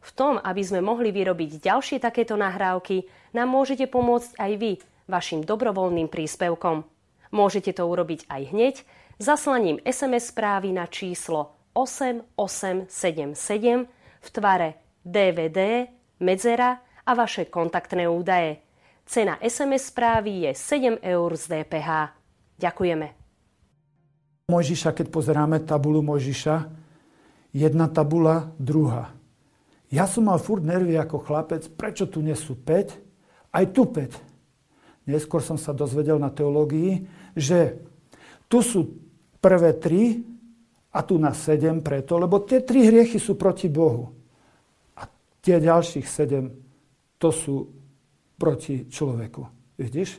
V tom, aby sme mohli vyrobiť ďalšie takéto nahrávky, nám môžete pomôcť aj vy vašim dobrovoľným príspevkom. Môžete to urobiť aj hneď zaslaním SMS správy na číslo 8877 v tvare DVD, medzera a vaše kontaktné údaje. Cena SMS správy je 7 eur z DPH. Ďakujeme. Mojžiša, keď pozeráme tabulu Mojžiša, jedna tabula, druhá. Ja som mal furt nervy ako chlapec, prečo tu nie sú 5, aj tu 5. Neskôr som sa dozvedel na teológii, že tu sú prvé tri a tu na 7 preto, lebo tie tri hriechy sú proti Bohu. A tie ďalších 7 to sú proti človeku. Vidíš?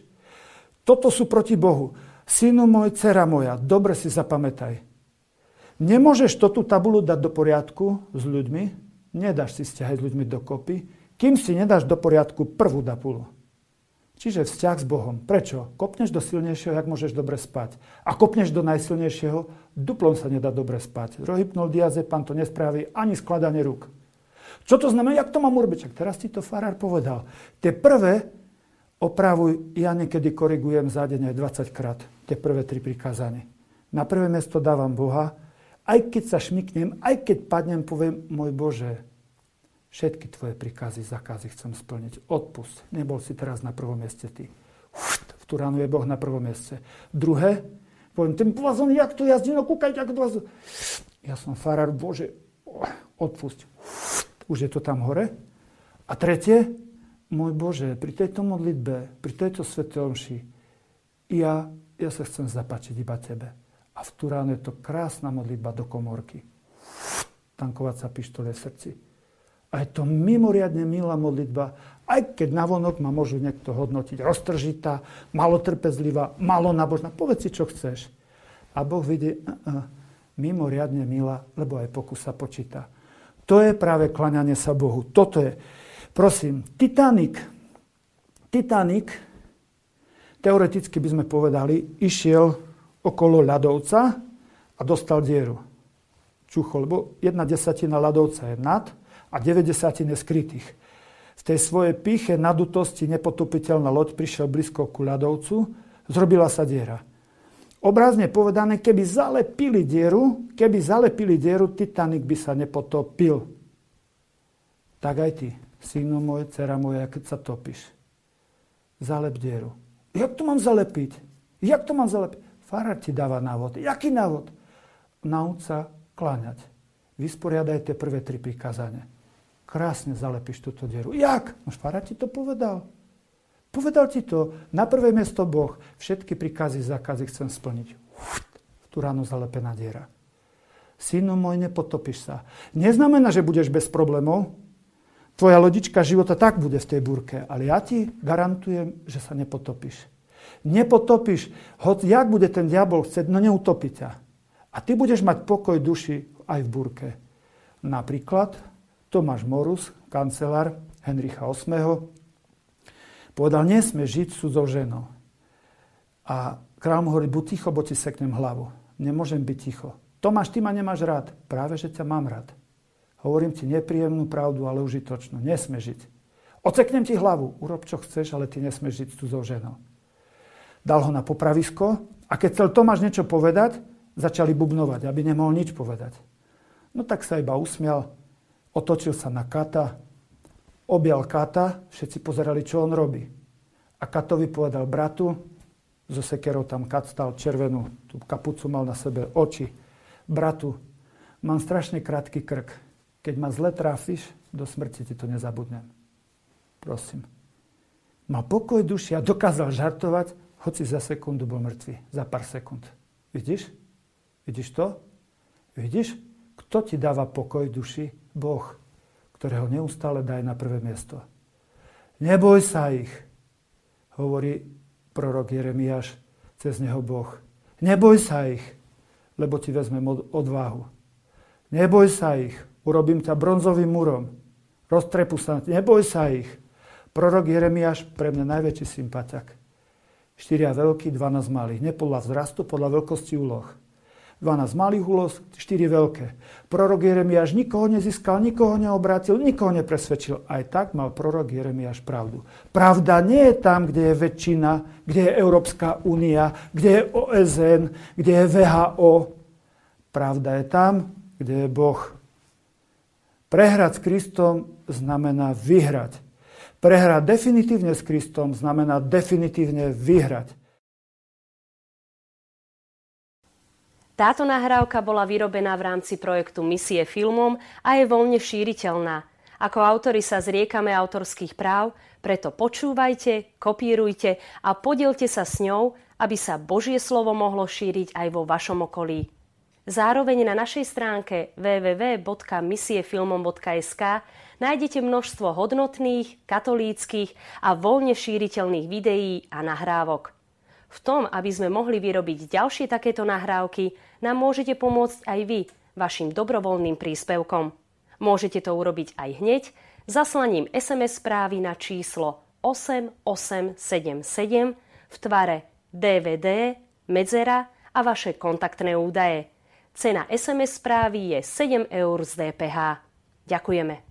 Toto sú proti Bohu. Synu môj, dcera moja, dobre si zapamätaj. Nemôžeš to tú tabulu dať do poriadku s ľuďmi, nedáš si vzťahy s ľuďmi dokopy, kým si nedáš do poriadku prvú dapulu. Čiže vzťah s Bohom. Prečo? Kopneš do silnejšieho, jak môžeš dobre spať. A kopneš do najsilnejšieho, duplom sa nedá dobre spať. Rohypnol diazepam to nespraví ani skladanie rúk. Čo to znamená? Jak to mám urobiť? Čak teraz ti to farár povedal. Tie prvé opravuj, ja niekedy korigujem za deň aj 20 krát. Tie prvé tri prikázanie. Na prvé miesto dávam Boha, aj keď sa šmiknem, aj keď padnem, poviem, môj Bože, všetky tvoje príkazy, zakázy chcem splniť. Odpust. Nebol si teraz na prvom mieste ty. V Turánu je Boh na prvom mieste. Druhé, poviem, ten blazon, jak to jazdí, no kúkaj, ako blazon. Ja som farár, Bože, odpust. Už je to tam hore. A tretie, môj Bože, pri tejto modlitbe, pri tejto svetomši, ja, ja sa chcem zapáčiť iba Tebe. A v Turánu je to krásna modlitba do komórky. Tankovať sa pištole v srdci. A je to mimoriadne milá modlitba, aj keď navonok ma môžu niekto hodnotiť roztržitá, malotrpezlivá, malo nabožná. Povedz si, čo chceš. A Boh vidí, uh, uh, mimoriadne milá, lebo aj pokus sa počíta. To je práve klaňanie sa Bohu. Toto je. Prosím, Titanic. Titanic, teoreticky by sme povedali, išiel okolo ľadovca a dostal dieru. Čuchol, lebo jedna desatina ľadovca je nad a 9 desatín je skrytých. V tej svojej píche nadutosti nepotopiteľná loď prišiel blízko ku ľadovcu, zrobila sa diera. Obrazne povedané, keby zalepili dieru, keby zalepili dieru, Titanic by sa nepotopil. Tak aj ty, synu môj, dcera moja, keď sa topíš. Zalep dieru. Jak to mám zalepiť? Jak to mám zalepiť? Farár ti dáva návod. Jaký návod? Nauč sa kláňať. Vysporiadaj tie prvé tri prikázania. Krásne zalepíš túto dieru. Jak? Už farár ti to povedal. Povedal ti to. Na prvé miesto Boh. Všetky príkazy, zákazy chcem splniť. V tú ráno zalepená diera. Synu môj, nepotopíš sa. Neznamená, že budeš bez problémov. Tvoja lodička života tak bude v tej burke. Ale ja ti garantujem, že sa nepotopíš nepotopíš, hoď jak bude ten diabol chcieť, no neutopí ťa. A ty budeš mať pokoj duši aj v burke. Napríklad Tomáš Morus, kancelár Henricha VIII, povedal, nesme žiť cudzou ženou. A král mu hovorí, buď ticho, bo ti seknem hlavu. Nemôžem byť ticho. Tomáš, ty ma nemáš rád. Práve, že ťa mám rád. Hovorím ti nepríjemnú pravdu, ale užitočnú. Nesme žiť. Oceknem ti hlavu. Urob, čo chceš, ale ty nesmeš žiť s cudzou ženou dal ho na popravisko a keď chcel Tomáš niečo povedať, začali bubnovať, aby nemohol nič povedať. No tak sa iba usmial, otočil sa na Kata, objal Kata, všetci pozerali, čo on robí. A Katovi povedal bratu, zo sekerou tam Kat stal červenú, tú kapucu mal na sebe, oči. Bratu, mám strašne krátky krk. Keď ma zle trafíš, do smrti ti to nezabudnem. Prosím. Mal pokoj duši a dokázal žartovať, hoci za sekundu bol mŕtvy, za pár sekúnd. Vidíš? Vidíš to? Vidíš? Kto ti dáva pokoj duši? Boh, ktorého neustále daj na prvé miesto. Neboj sa ich, hovorí prorok Jeremiáš cez neho Boh. Neboj sa ich, lebo ti vezmem odvahu. Neboj sa ich, urobím ťa bronzovým murom. Roztrepu sa, neboj sa ich. Prorok Jeremiáš pre mňa najväčší sympatiak. Štyria veľký, 12 malých. Nie podľa vzrastu, podľa veľkosti úloh. 12 malých úloh, 4 veľké. Prorok Jeremiáš nikoho nezískal, nikoho neobratil, nikoho nepresvedčil. Aj tak mal prorok Jeremiáš pravdu. Pravda nie je tam, kde je väčšina, kde je Európska únia, kde je OSN, kde je VHO. Pravda je tam, kde je Boh. Prehrať s Kristom znamená vyhrať. Prehrať definitívne s Kristom znamená definitívne vyhrať. Táto nahrávka bola vyrobená v rámci projektu Misie filmom a je voľne šíriteľná. Ako autori sa zriekame autorských práv, preto počúvajte, kopírujte a podielte sa s ňou, aby sa Božie slovo mohlo šíriť aj vo vašom okolí. Zároveň na našej stránke www.misiefilmom.sk nájdete množstvo hodnotných, katolíckých a voľne šíriteľných videí a nahrávok. V tom, aby sme mohli vyrobiť ďalšie takéto nahrávky, nám môžete pomôcť aj vy vašim dobrovoľným príspevkom. Môžete to urobiť aj hneď zaslaním SMS správy na číslo 8877 v tvare DVD, medzera a vaše kontaktné údaje. Cena SMS správy je 7 eur z DPH. Ďakujeme.